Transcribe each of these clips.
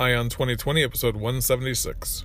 Eye on 2020, episode 176.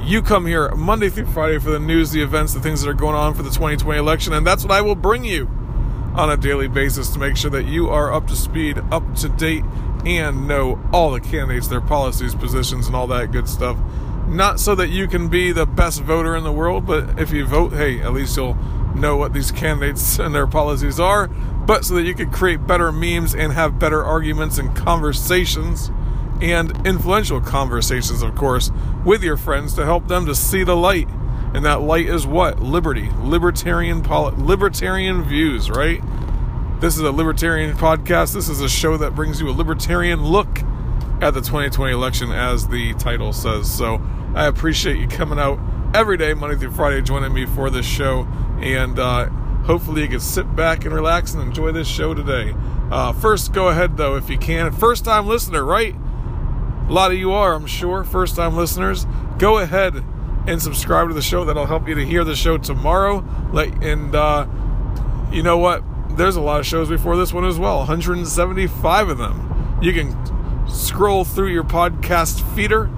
You come here Monday through Friday for the news, the events, the things that are going on for the 2020 election, and that's what I will bring you on a daily basis to make sure that you are up to speed, up to date, and know all the candidates, their policies, positions, and all that good stuff. Not so that you can be the best voter in the world, but if you vote, hey, at least you'll know what these candidates and their policies are, but so that you can create better memes and have better arguments and conversations and influential conversations, of course, with your friends to help them to see the light. And that light is what? Liberty, libertarian, poli- libertarian views, right? This is a libertarian podcast. This is a show that brings you a libertarian look at the 2020 election, as the title says. So I appreciate you coming out every day, Monday through Friday, joining me for this show. And uh, hopefully you can sit back and relax and enjoy this show today. Uh, first, go ahead, though, if you can. First time listener, right? A lot of you are, I'm sure, first time listeners. Go ahead and subscribe to the show. That'll help you to hear the show tomorrow. Like, and uh, you know what? There's a lot of shows before this one as well 175 of them. You can scroll through your podcast feeder,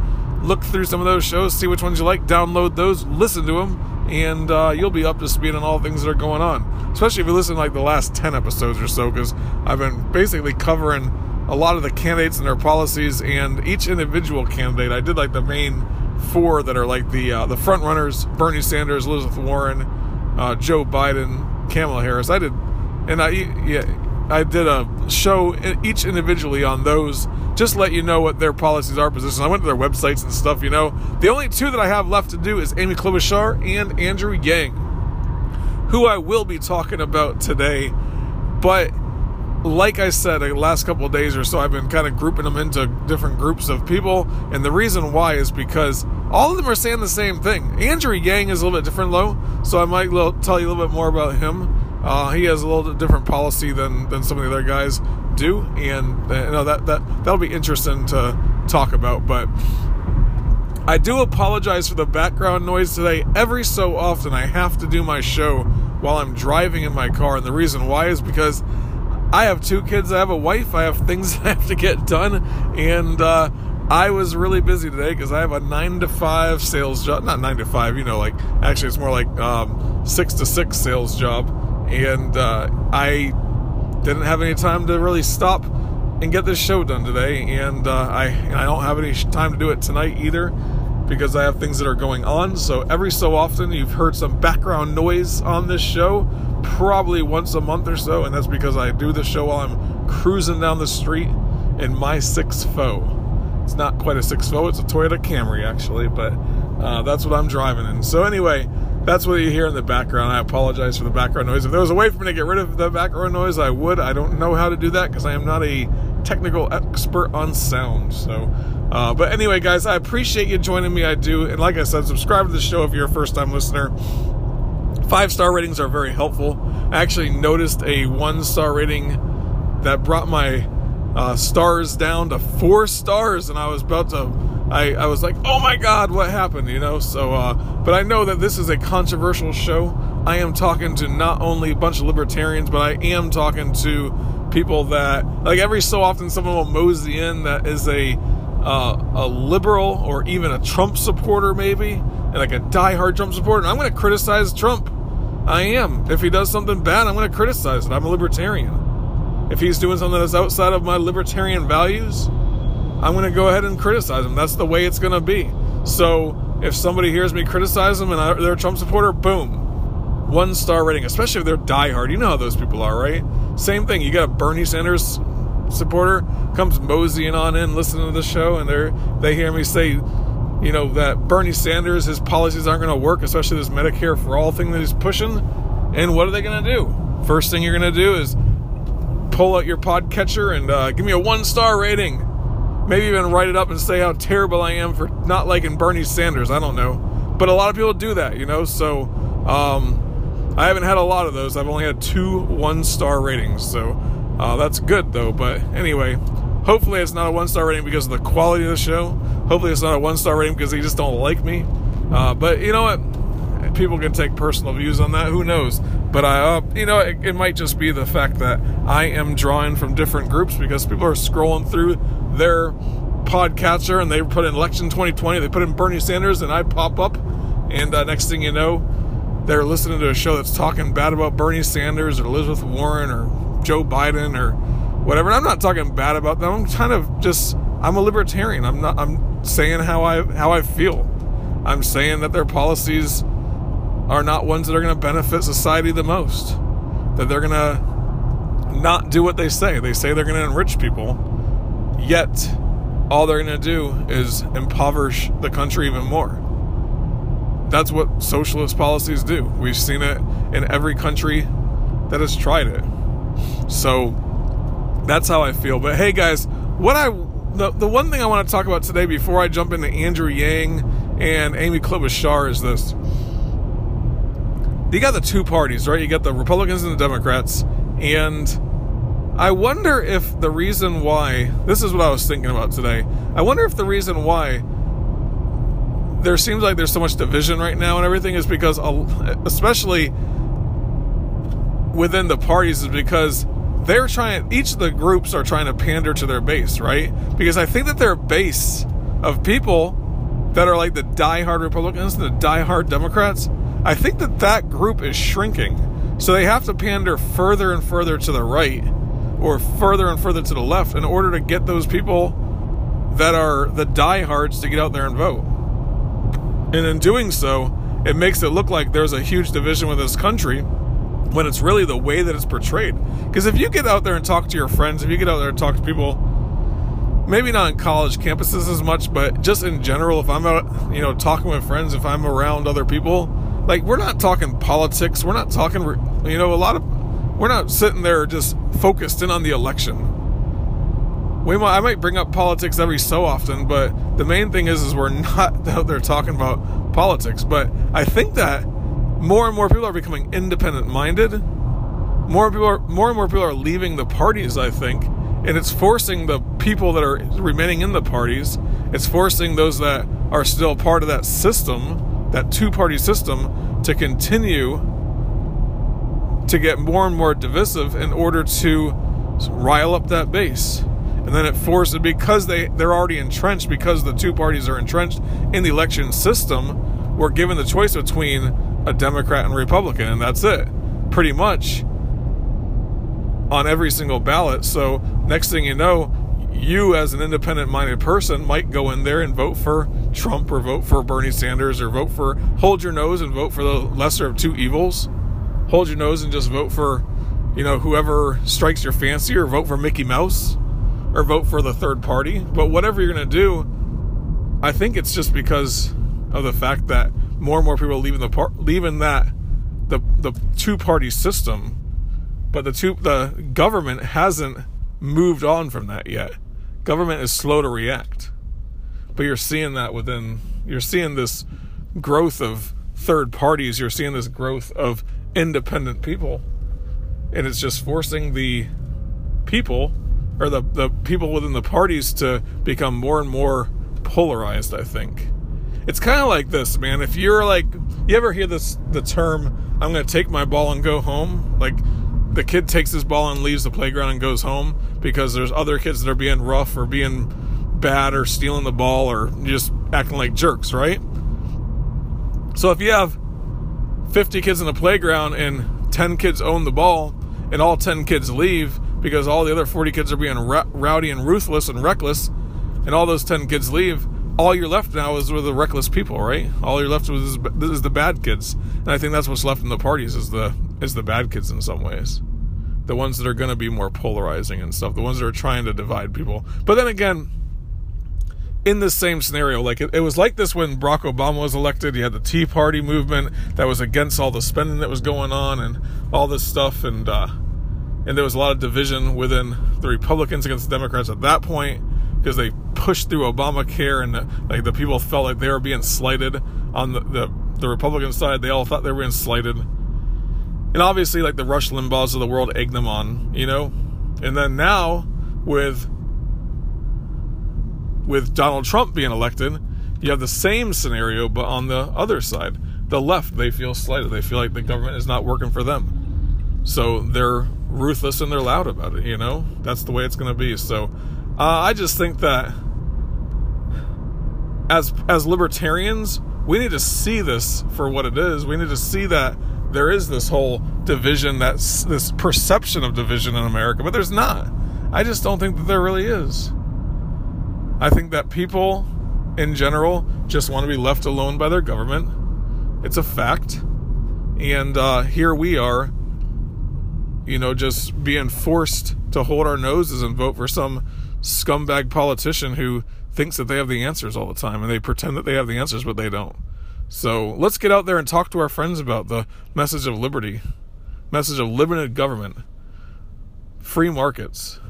look through some of those shows, see which ones you like, download those, listen to them, and uh, you'll be up to speed on all things that are going on. Especially if you listen to like the last 10 episodes or so, because I've been basically covering a lot of the candidates and their policies, and each individual candidate. I did like the main four that are like the uh, the front runners: Bernie Sanders, Elizabeth Warren, uh, Joe Biden, Kamala Harris. I did, and I yeah, I did a show each individually on those. Just let you know what their policies are, positions. I went to their websites and stuff. You know, the only two that I have left to do is Amy Klobuchar and Andrew Yang, who I will be talking about today. But like I said, the last couple days or so, I've been kind of grouping them into different groups of people. And the reason why is because all of them are saying the same thing. Andrew Yang is a little bit different, though, so I might tell you a little bit more about him. Uh, he has a little different policy than, than some of the other guys do, and you know that that that'll be interesting to talk about. But I do apologize for the background noise today. Every so often, I have to do my show while I'm driving in my car, and the reason why is because I have two kids, I have a wife, I have things I have to get done, and uh, I was really busy today because I have a nine to five sales job. Not nine to five, you know, like actually it's more like um, six to six sales job, and uh, I didn't have any time to really stop and get this show done today, and uh, I and I don't have any time to do it tonight either because I have things that are going on. So every so often you've heard some background noise on this show probably once a month or so, and that's because I do the show while I'm cruising down the street in my six foe. It's not quite a six foe; it's a Toyota Camry actually, but uh, that's what I'm driving in. So anyway, that's what you hear in the background. I apologize for the background noise. If there was a way for me to get rid of the background noise, I would. I don't know how to do that because I am not a technical expert on sound. So, uh, but anyway, guys, I appreciate you joining me. I do, and like I said, subscribe to the show if you're a first time listener. Five star ratings are very helpful. I actually noticed a one star rating that brought my uh, stars down to four stars, and I was about to. I, I was like, oh my god, what happened? You know, so, uh, but I know that this is a controversial show. I am talking to not only a bunch of libertarians, but I am talking to people that, like, every so often someone will mosey in that is a, uh, a liberal or even a Trump supporter, maybe, and like a diehard Trump supporter, I'm going to criticize Trump I am. If he does something bad, I'm going to criticize it. I'm a libertarian. If he's doing something that's outside of my libertarian values, I'm going to go ahead and criticize them. That's the way it's going to be. So if somebody hears me criticize them and they're a Trump supporter, boom, one star rating. Especially if they're diehard. You know how those people are, right? Same thing. You got a Bernie Sanders supporter comes moseying on in, listening to the show, and they they hear me say you know, that Bernie Sanders, his policies aren't going to work, especially this Medicare for all thing that he's pushing. And what are they going to do? First thing you're going to do is pull out your podcatcher and uh, give me a one star rating. Maybe even write it up and say how terrible I am for not liking Bernie Sanders. I don't know. But a lot of people do that, you know? So um, I haven't had a lot of those. I've only had two one star ratings. So uh, that's good, though. But anyway, hopefully it's not a one star rating because of the quality of the show. Hopefully it's not a one star rating because they just don't like me. Uh, but you know what? people can take personal views on that. Who knows? But I, uh, you know, it, it, might just be the fact that I am drawing from different groups because people are scrolling through their podcatcher and they put in election 2020, they put in Bernie Sanders, and I pop up, and uh, next thing you know, they're listening to a show that's talking bad about Bernie Sanders or Elizabeth Warren or Joe Biden or whatever. And I'm not talking bad about them. I'm kind of just I'm a libertarian. I'm not. I'm saying how I how I feel. I'm saying that their policies are not ones that are going to benefit society the most. That they're going to not do what they say. They say they're going to enrich people, yet all they're going to do is impoverish the country even more. That's what socialist policies do. We've seen it in every country that has tried it. So that's how I feel. But hey, guys, what I the, the one thing I want to talk about today before I jump into Andrew Yang and Amy Klobuchar is this you got the two parties, right? You got the Republicans and the Democrats. And I wonder if the reason why, this is what I was thinking about today. I wonder if the reason why there seems like there's so much division right now and everything is because, especially within the parties, is because they're trying, each of the groups are trying to pander to their base, right? Because I think that their base of people that are like the die-hard Republicans and the die-hard Democrats I think that that group is shrinking. So they have to pander further and further to the right or further and further to the left in order to get those people that are the diehards to get out there and vote. And in doing so, it makes it look like there's a huge division with this country when it's really the way that it's portrayed. Because if you get out there and talk to your friends, if you get out there and talk to people, maybe not on college campuses as much, but just in general, if I'm out, you know, talking with friends, if I'm around other people, like we're not talking politics. We're not talking, you know, a lot of we're not sitting there just focused in on the election. We might, I might bring up politics every so often, but the main thing is, is we're not out there talking about politics. But I think that more and more people are becoming independent minded. More people are, more and more people are leaving the parties. I think, and it's forcing the people that are remaining in the parties. It's forcing those that are still part of that system that two party system to continue to get more and more divisive in order to rile up that base. And then it forces because they, they're already entrenched, because the two parties are entrenched in the election system, we're given the choice between a Democrat and Republican, and that's it. Pretty much on every single ballot. So next thing you know, you as an independent minded person might go in there and vote for Trump or vote for Bernie Sanders or vote for hold your nose and vote for the lesser of two evils. Hold your nose and just vote for, you know, whoever strikes your fancy or vote for Mickey Mouse or vote for the third party. But whatever you're going to do, I think it's just because of the fact that more and more people are leaving the part leaving that the the two party system, but the two the government hasn't moved on from that yet. Government is slow to react. But you're seeing that within, you're seeing this growth of third parties, you're seeing this growth of independent people. And it's just forcing the people, or the, the people within the parties, to become more and more polarized, I think. It's kind of like this, man. If you're like, you ever hear this, the term, I'm to take my ball and go home? Like, the kid takes his ball and leaves the playground and goes home because there's other kids that are being rough or being bad or stealing the ball or just acting like jerks, right? So if you have 50 kids in the playground and 10 kids own the ball and all 10 kids leave because all the other 40 kids are being rowdy and ruthless and reckless and all those 10 kids leave, all you're left now is with the reckless people, right? All you're left with is, is the bad kids. And I think that's what's left in the parties is the is the bad kids in some ways. The ones that are going to be more polarizing and stuff, the ones that are trying to divide people. But then again, in the same scenario. Like it, it, was like this when Barack Obama was elected. You had the Tea Party movement that was against all the spending that was going on and all this stuff, and uh, and there was a lot of division within the Republicans against the Democrats at that point because they pushed through Obamacare and the, like the people felt like they were being slighted on the, the the Republican side. They all thought they were being slighted, and obviously like the Rush Limbaughs of the world egged them on, you know. And then now with with Donald Trump being elected, you have the same scenario, but on the other side. The left, they feel slighted. They feel like the government is not working for them. So they're ruthless and they're loud about it, you know? That's the way it's going to be. So uh, I just think that as, as libertarians, we need to see this for what it is. We need to see that there is this whole division, that's this perception of division in America, but there's not. I just don't think that there really is. I think that people in general just want to be left alone by their government. It's a fact. And uh, here we are, you know, just being forced to hold our noses and vote for some scumbag politician who thinks that they have the answers all the time and they pretend that they have the answers, but they don't. So let's get out there and talk to our friends about the message of liberty, message of limited government, free markets.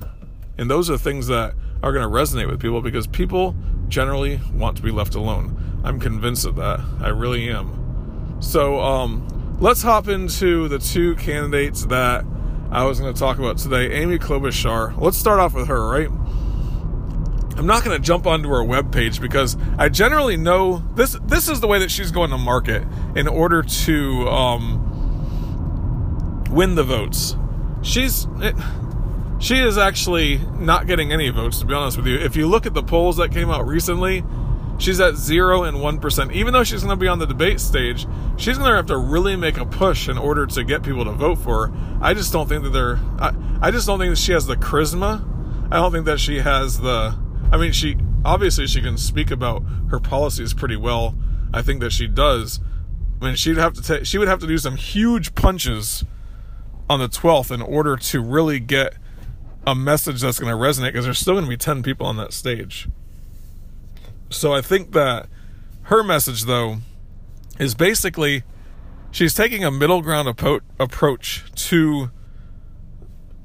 And those are things that are going to resonate with people because people generally want to be left alone. I'm convinced of that. I really am. So, um, let's hop into the two candidates that I was going to talk about today. Amy Klobuchar. Let's start off with her, right? I'm not going to jump onto her webpage because I generally know this. This is the way that she's going to market in order to um, win the votes. She's. It, she is actually not getting any votes, to be honest with you. If you look at the polls that came out recently, she's at 0 and 1%. Even though she's going to be on the debate stage, she's going to have to really make a push in order to get people to vote for her. I just don't think that they're. I, I just don't think that she has the charisma. I don't think that she has the. I mean, she. Obviously, she can speak about her policies pretty well. I think that she does. I mean, she'd have to take. She would have to do some huge punches on the 12th in order to really get a message that's going to resonate because there's still going to be 10 people on that stage. So I think that her message, though, is basically she's taking a middle ground approach to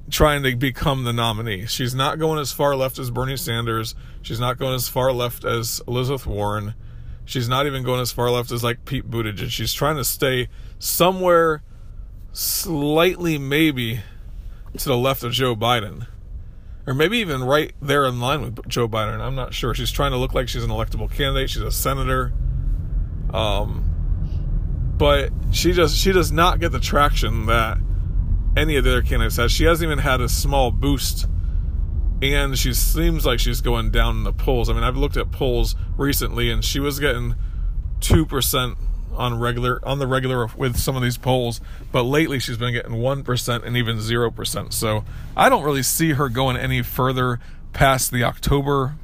trying to become the nominee. She's not going as far left as Bernie Sanders. She's not going as far left as Elizabeth Warren. She's not even going as far left as like Pete Buttigieg. She's trying to stay somewhere slightly maybe to the left of Joe Biden. Or maybe even right there in line with Joe Biden. I'm not sure. She's trying to look like she's an electable candidate. She's a senator. Um, but she just she does not get the traction that any of the other candidates has. She hasn't even had a small boost, and she seems like she's going down in the polls. I mean, I've looked at polls recently, and she was getting two percent on regular on the regular with some of these polls, but lately she's been getting one percent and even zero percent. So I don't really see her going any further past the October.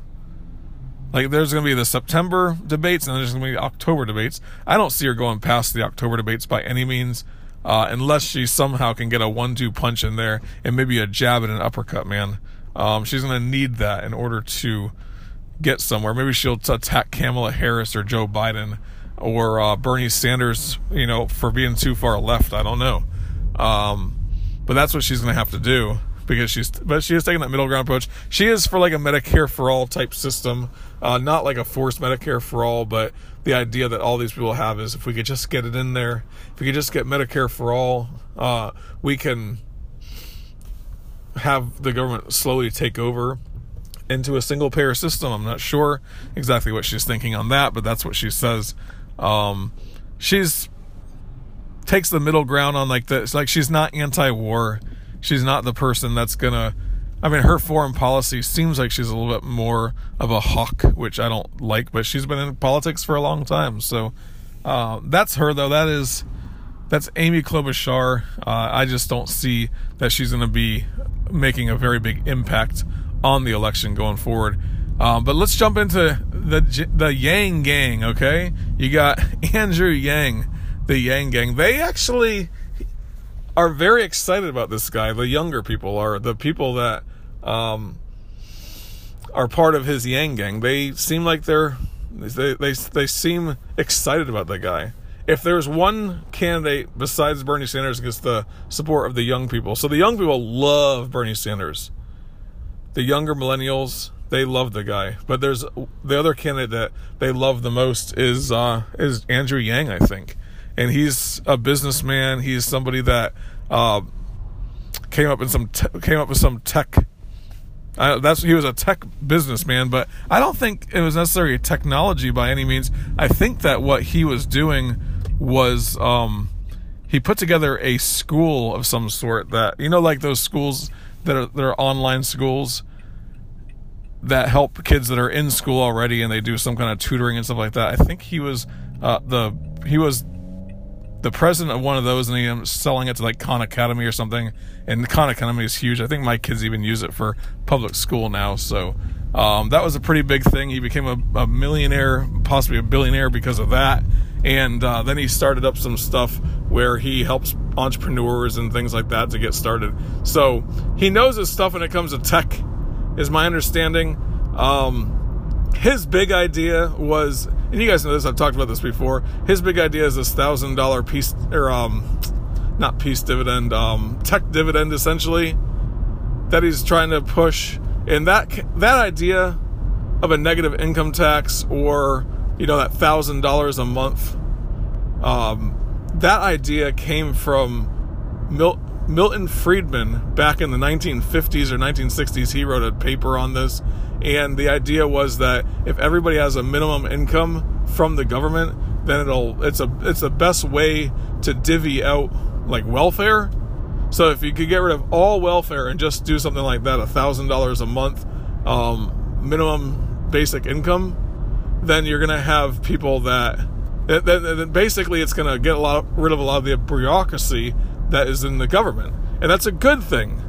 Like there's going to be the September debates and there's going to be October debates. I don't see her going past the October debates by any means, uh, unless she somehow can get a one-two punch in there and maybe a jab and an uppercut. Man, um, she's going to need that in order to get somewhere. Maybe she'll attack Kamala Harris or Joe Biden or uh, Bernie Sanders, you know, for being too far left. I don't know. Um, but that's what she's going to have to do because she's, but she is taking that middle ground approach. She is for like a Medicare for all type system, uh, not like a forced Medicare for all, but the idea that all these people have is if we could just get it in there, if we could just get Medicare for all, uh, we can have the government slowly take over into a single payer system. I'm not sure exactly what she's thinking on that, but that's what she says. Um, she's takes the middle ground on like this. Like she's not anti-war. She's not the person that's gonna. I mean, her foreign policy seems like she's a little bit more of a hawk, which I don't like. But she's been in politics for a long time, so uh, that's her though. That is that's Amy Klobuchar. Uh, I just don't see that she's going to be making a very big impact on the election going forward. Um, but let's jump into the the Yang Gang. Okay, you got Andrew Yang, the Yang Gang. They actually are very excited about this guy. The younger people are the people that um, are part of his Yang gang. They seem like they're they they they seem excited about that guy. If there's one candidate besides Bernie Sanders gets the support of the young people, so the young people love Bernie Sanders. The younger millennials, they love the guy. But there's the other candidate that they love the most is uh, is Andrew Yang, I think, and he's a businessman. He's somebody that uh, came up in some te- came up with some tech uh, that's he was a tech businessman, but I don't think it was necessarily technology by any means. I think that what he was doing was um, he put together a school of some sort that you know, like those schools that are that are online schools that help kids that are in school already and they do some kind of tutoring and stuff like that. I think he was uh, the he was the president of one of those and he was selling it to like Khan Academy or something. And Khan Academy is huge. I think my kids even use it for public school now. So um, that was a pretty big thing. He became a, a millionaire, possibly a billionaire because of that. And uh, then he started up some stuff where he helps entrepreneurs and things like that to get started. So he knows his stuff when it comes to tech, is my understanding. Um, his big idea was, and you guys know this, I've talked about this before. His big idea is this thousand dollar piece, or um, not piece dividend, um, tech dividend essentially, that he's trying to push. And that that idea of a negative income tax, or you know that thousand dollars a month, um, that idea came from Mil- Milton Friedman back in the 1950s or 1960s. He wrote a paper on this and the idea was that if everybody has a minimum income from the government, then it'll it's a it's the best way to divvy out like welfare. So if you could get rid of all welfare and just do something like that, a thousand dollars a month um, minimum basic income, then you're gonna have people that then basically it's gonna get a lot rid of a lot of the bureaucracy that is in the government, and that's a good thing.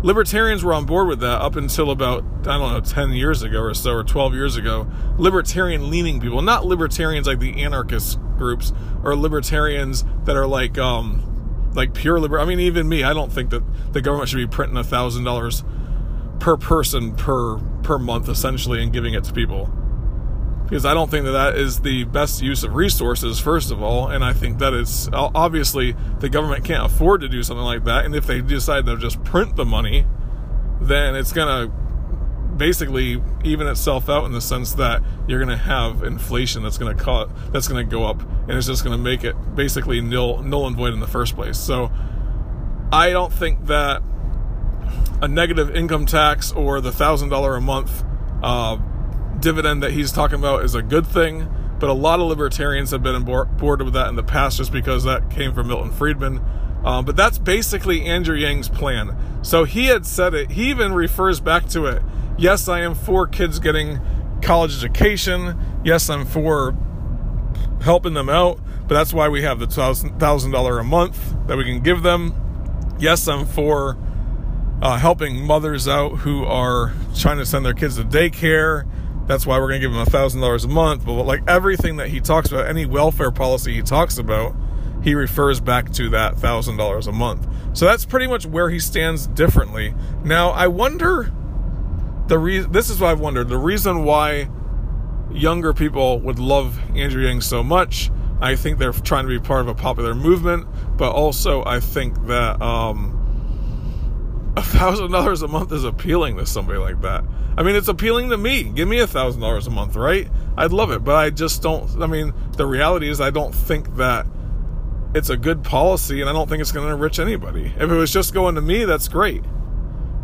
Libertarians were on board with that up until about I don't know 10 years ago or so or 12 years ago. Libertarian leaning people not libertarians like the anarchist groups or libertarians that are like um like pure liber I mean even me I don't think that the government should be printing a thousand dollars per person per per month essentially and giving it to people because I don't think that that is the best use of resources, first of all. And I think that it's obviously the government can't afford to do something like that. And if they decide to just print the money, then it's going to basically even itself out in the sense that you're going to have inflation that's going to cut that's going to go up and it's just going to make it basically null null and void in the first place so i don't think that a negative income tax or the thousand dollar a month uh, dividend that he's talking about is a good thing, but a lot of libertarians have been board with that in the past just because that came from Milton Friedman. Um, but that's basically Andrew Yang's plan. So he had said it. He even refers back to it. Yes, I am for kids getting college education. Yes, I'm for helping them out. But that's why we have the thousand dollar a month that we can give them. Yes, I'm for uh, helping mothers out who are trying to send their kids to daycare that's why we're going to give him a thousand dollars a month. But like everything that he talks about, any welfare policy he talks about, he refers back to that thousand dollars a month. So that's pretty much where he stands differently. Now I wonder the reason. This is what I've wondered. The reason why younger people would love Andrew Yang so much. I think they're trying to be part of a popular movement, but also I think that um, a thousand dollars a month is appealing to somebody like that. I mean, it's appealing to me. Give me a thousand dollars a month, right? I'd love it, but I just don't. I mean, the reality is, I don't think that it's a good policy, and I don't think it's going to enrich anybody. If it was just going to me, that's great.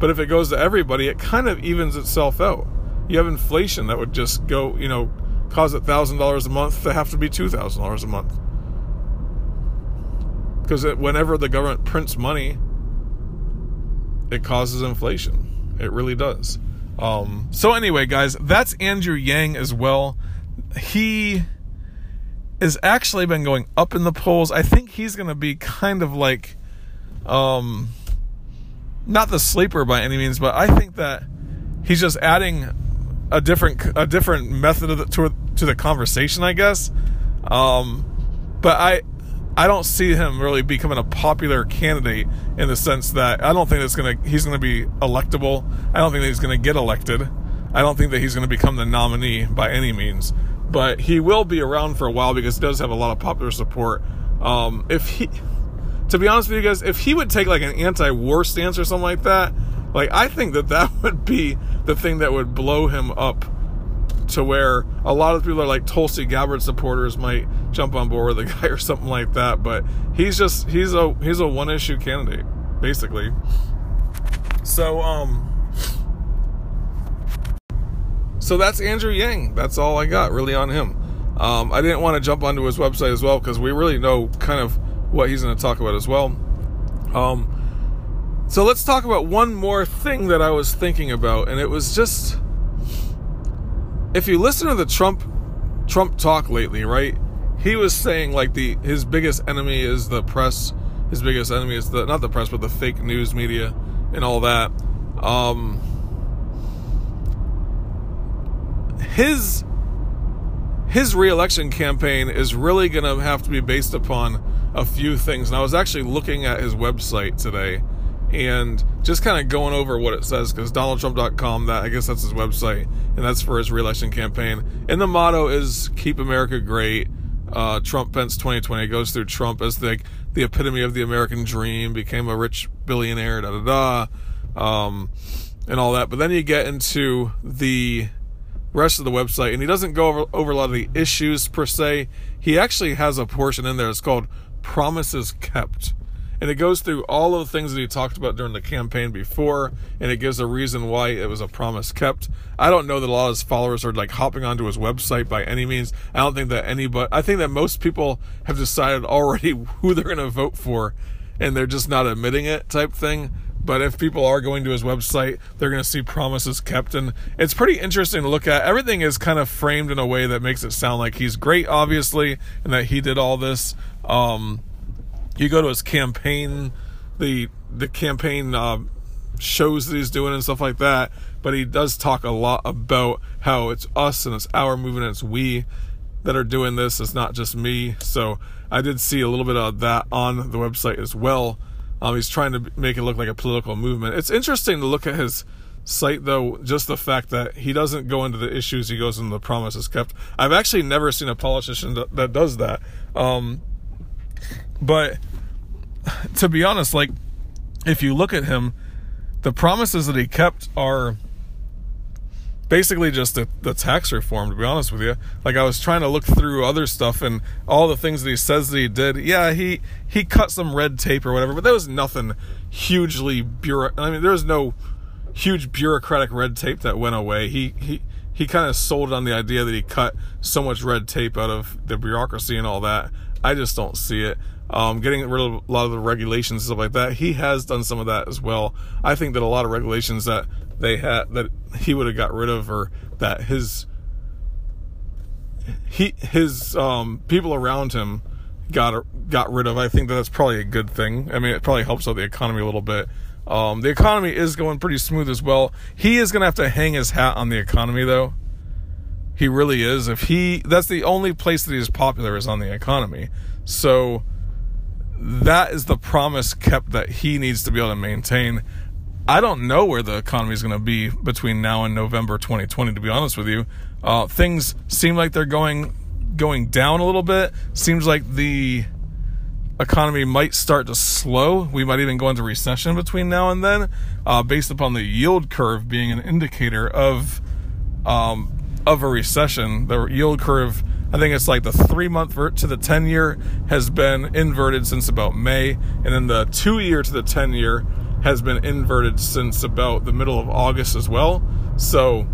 But if it goes to everybody, it kind of evens itself out. You have inflation that would just go, you know, cause a thousand dollars a month to have to be two thousand dollars a month. Because whenever the government prints money, it causes inflation. It really does. Um, so anyway, guys, that's Andrew Yang as well. He has actually been going up in the polls. I think he's going to be kind of like, um, not the sleeper by any means, but I think that he's just adding a different a different method the, to to the conversation, I guess. Um, but I I don't see him really becoming a popular candidate in the sense that I don't think it's gonna he's gonna be electable. I don't think that he's gonna get elected. I don't think that he's to become the nominee by any means, but he will be around for a while because he does have a lot of popular support. Um, if he, to be honest with you guys, if he would take like an anti-war stance or something like that, like I think that that would be the thing that would blow him up to where a lot of people are like Tulsi Gabbard supporters might jump on board with the guy or something like that. But he's just he's a he's a one issue candidate basically. So um. So that's Andrew Yang. That's all I got really on him. Um, I didn't want to jump onto his website as well because we really know kind of what he's going to talk about as well. Um, so let's talk about one more thing that I was thinking about, and it was just if you listen to the Trump Trump talk lately, right? He was saying like the his biggest enemy is the press. His biggest enemy is the not the press, but the fake news media and all that. Um, his his reelection campaign is really going to have to be based upon a few things. And I was actually looking at his website today and just kind of going over what it says because donaldtrump.com that i guess that's his website and that's for his reelection campaign. And the motto is keep america great. Uh, trump pence 2020 goes through trump as the, the epitome of the american dream became a rich billionaire da da da um, and all that. But then you get into the rest of the website and he doesn't go over, over a lot of the issues per se. He actually has a portion in there. It's called promises kept and it goes through all of the things that he talked about during the campaign before and it gives a reason why it was a promise kept. I don't know that a lot of his followers are like hopping onto his website by any means. I don't think that anybody i think that most people have decided already who they're going to vote for and they're just not admitting it type thing. But if people are going to his website they're going to see promises kept. And it's pretty interesting to look at. Everything is kind of framed in a way that makes it sound like he's great obviously and that he did all this. Um, you go to his campaign, the the campaign uh, shows that he's doing and stuff like that. But he does talk a lot about how it's us and it's our movement, and it's we that are doing this. It's not just me. So I did see a little bit of that on the website as well. Um, he's trying to make it look like a political movement. It's interesting to look at his site though just the fact that he doesn't go into the issues he goes into the promises kept i've actually never seen a politician that, that does that um, but to be honest, like if you look at him, the promises that he kept are basically just the, the tax reform to be honest with you. Like i was trying to look through other stuff and all the things that he says that he did. Yeah he he cut some red tape or whatever but there was nothing hugely bureau i mean there was no huge bureaucratic red tape that went away. He he he kind of sold on the idea that he cut so much red tape out of the bureaucracy and all that. I just don't see it um, getting rid of a lot of the regulations and stuff like that. He has done some of that as well. I think that a lot of regulations that they had that he would have got rid of, or that his he his um, people around him got got rid of. I think that that's probably a good thing. I mean, it probably helps out the economy a little bit. Um, the economy is going pretty smooth as well. He is going to have to hang his hat on the economy, though. He really is. If he, that's the only place that he is popular is on the economy. So that is the promise kept that he needs to be able to maintain. I don't know where the economy is going to be between now and November 2020. To be honest with you, uh, things seem like they're going going down a little bit. Seems like the economy might start to slow. We might even go into recession between now and then, uh, based upon the yield curve being an indicator of um, of a recession. The yield curve I think it's like the three month vert to the 10 year has been inverted since about May, and then the two year to the 10 year has been inverted since about the middle of August as well. So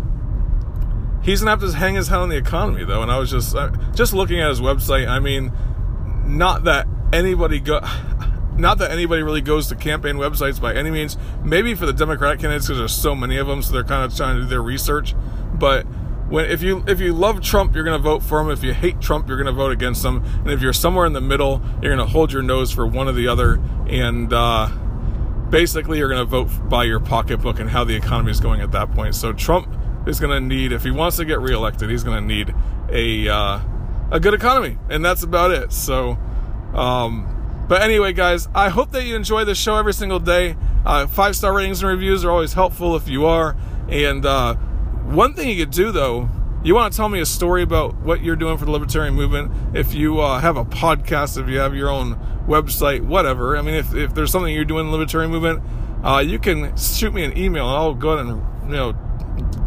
he's gonna have to hang his hat on the economy though. And I was just uh, just looking at his website. I mean, not that anybody go. Not that anybody really goes to campaign websites by any means. Maybe for the Democratic candidates because there's so many of them, so they're kind of trying to do their research. But when if you if you love Trump, you're going to vote for him. If you hate Trump, you're going to vote against him. And if you're somewhere in the middle, you're going to hold your nose for one or the other. And uh, basically, you're going to vote by your pocketbook and how the economy is going at that point. So Trump is going to need, if he wants to get reelected, he's going to need a uh, a good economy, and that's about it. So. Um, but anyway, guys, I hope that you enjoy the show every single day. Uh, five star ratings and reviews are always helpful if you are. And uh, One thing you could do though, you want to tell me a story about what you're doing for the libertarian movement. If you uh, have a podcast, if you have your own website, whatever. I mean, if, if there's something you're doing in the libertarian movement, uh, you can shoot me an email and I'll go ahead and you know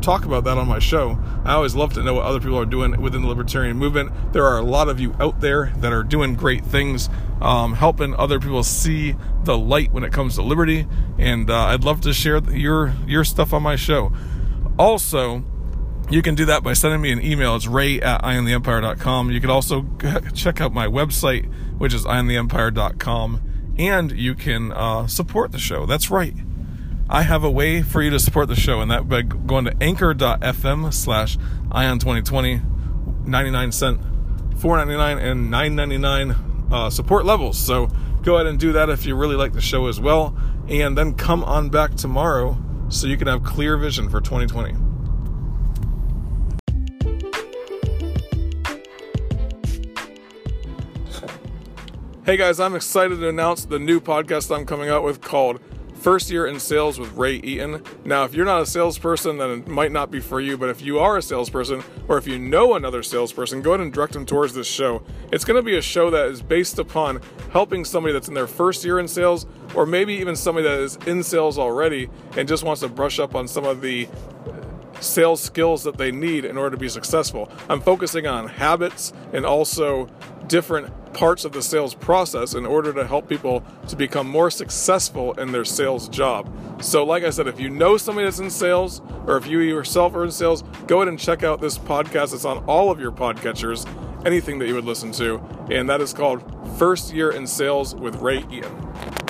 talk about that on my show. I always love to know what other people are doing within the libertarian movement. There are a lot of you out there that are doing great things, um, helping other people see the light when it comes to liberty, and uh, I'd love to share your your stuff on my show. Also, you can do that by sending me an email. It's ray at eyeontheempire.com. You can also check out my website, which is eyeontheempire.com, and you can uh, support the show. That's right. I have a way for you to support the show, and that by going to anchor.fm slash ion 2020, 99 cent, 4.99 and 9.99 uh, support levels. So go ahead and do that if you really like the show as well. And then come on back tomorrow so you can have clear vision for 2020. Hey guys, I'm excited to announce the new podcast I'm coming out with called First Year in Sales with Ray Eaton. Now, if you're not a salesperson, then it might not be for you, but if you are a salesperson or if you know another salesperson, go ahead and direct them towards this show. It's going to be a show that is based upon helping somebody that's in their first year in sales or maybe even somebody that is in sales already and just wants to brush up on some of the sales skills that they need in order to be successful. I'm focusing on habits and also different parts of the sales process in order to help people to become more successful in their sales job. So, like I said, if you know somebody that's in sales or if you yourself are in sales, go ahead and check out this podcast. It's on all of your podcatchers, anything that you would listen to, and that is called First Year in Sales with Ray Eaton.